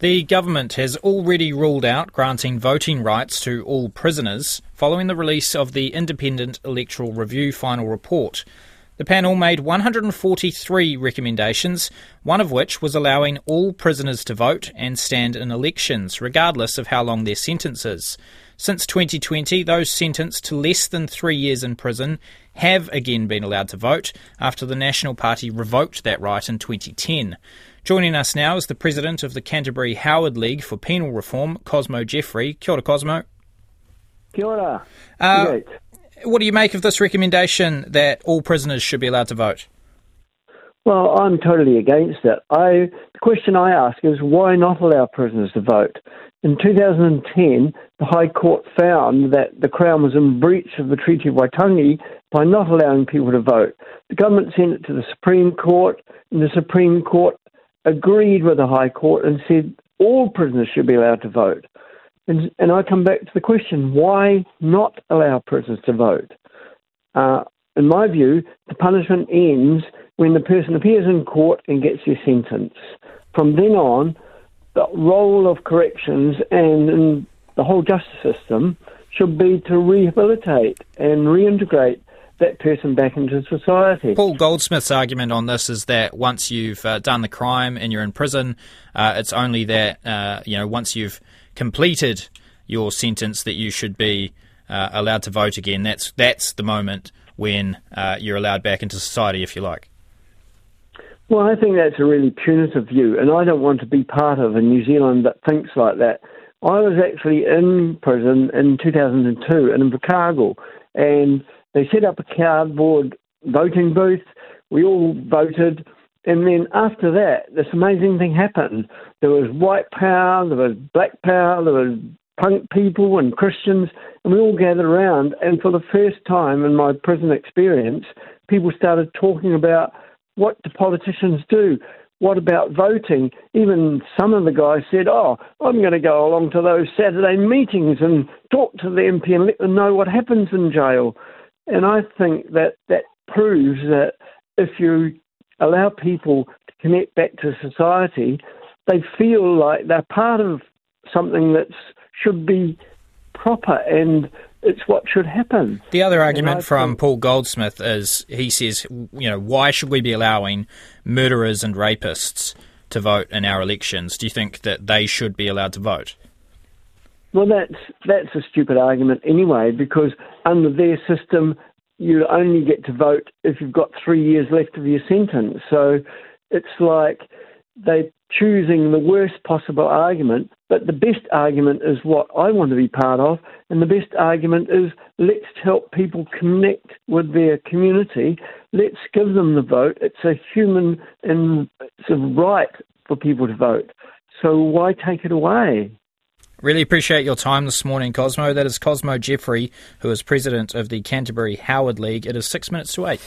The government has already ruled out granting voting rights to all prisoners following the release of the Independent Electoral Review final report. The panel made 143 recommendations, one of which was allowing all prisoners to vote and stand in elections, regardless of how long their sentence is. Since 2020, those sentenced to less than three years in prison have again been allowed to vote after the National Party revoked that right in 2010. Joining us now is the president of the Canterbury Howard League for Penal Reform, Cosmo Jeffrey. Kia ora, Cosmo. Kia ora. Uh, what do you make of this recommendation that all prisoners should be allowed to vote? Well, I'm totally against it. I, the question I ask is why not allow prisoners to vote? In 2010, the High Court found that the Crown was in breach of the Treaty of Waitangi by not allowing people to vote. The government sent it to the Supreme Court, and the Supreme Court agreed with the High Court and said all prisoners should be allowed to vote. And, and I come back to the question why not allow prisoners to vote? Uh, in my view, the punishment ends when the person appears in court and gets their sentence. From then on, the role of corrections and the whole justice system should be to rehabilitate and reintegrate that person back into society. Paul Goldsmith's argument on this is that once you've uh, done the crime and you're in prison, uh, it's only that uh, you know once you've completed your sentence that you should be uh, allowed to vote again. That's that's the moment when uh, you're allowed back into society, if you like. Well, I think that's a really punitive view, and I don't want to be part of a New Zealand that thinks like that. I was actually in prison in 2002 in Invercargill, and they set up a cardboard voting booth. We all voted. And then after that, this amazing thing happened. There was white power, there was black power, there was punk people and Christians, and we all gathered around. And for the first time in my prison experience, people started talking about what do politicians do? What about voting? Even some of the guys said, Oh, I'm going to go along to those Saturday meetings and talk to the MP and let them know what happens in jail. And I think that that proves that if you allow people to connect back to society, they feel like they're part of something that should be proper and it's what should happen. The other argument from Paul Goldsmith is he says, you know, why should we be allowing murderers and rapists to vote in our elections? Do you think that they should be allowed to vote? Well, that's that's a stupid argument anyway, because under their system, you only get to vote if you've got three years left of your sentence. So it's like they're choosing the worst possible argument, but the best argument is what I want to be part of, and the best argument is let's help people connect with their community. Let's give them the vote. It's a human and it's a right for people to vote. So why take it away? Really appreciate your time this morning, Cosmo. That is Cosmo Jeffrey, who is president of the Canterbury Howard League. It is six minutes to eight.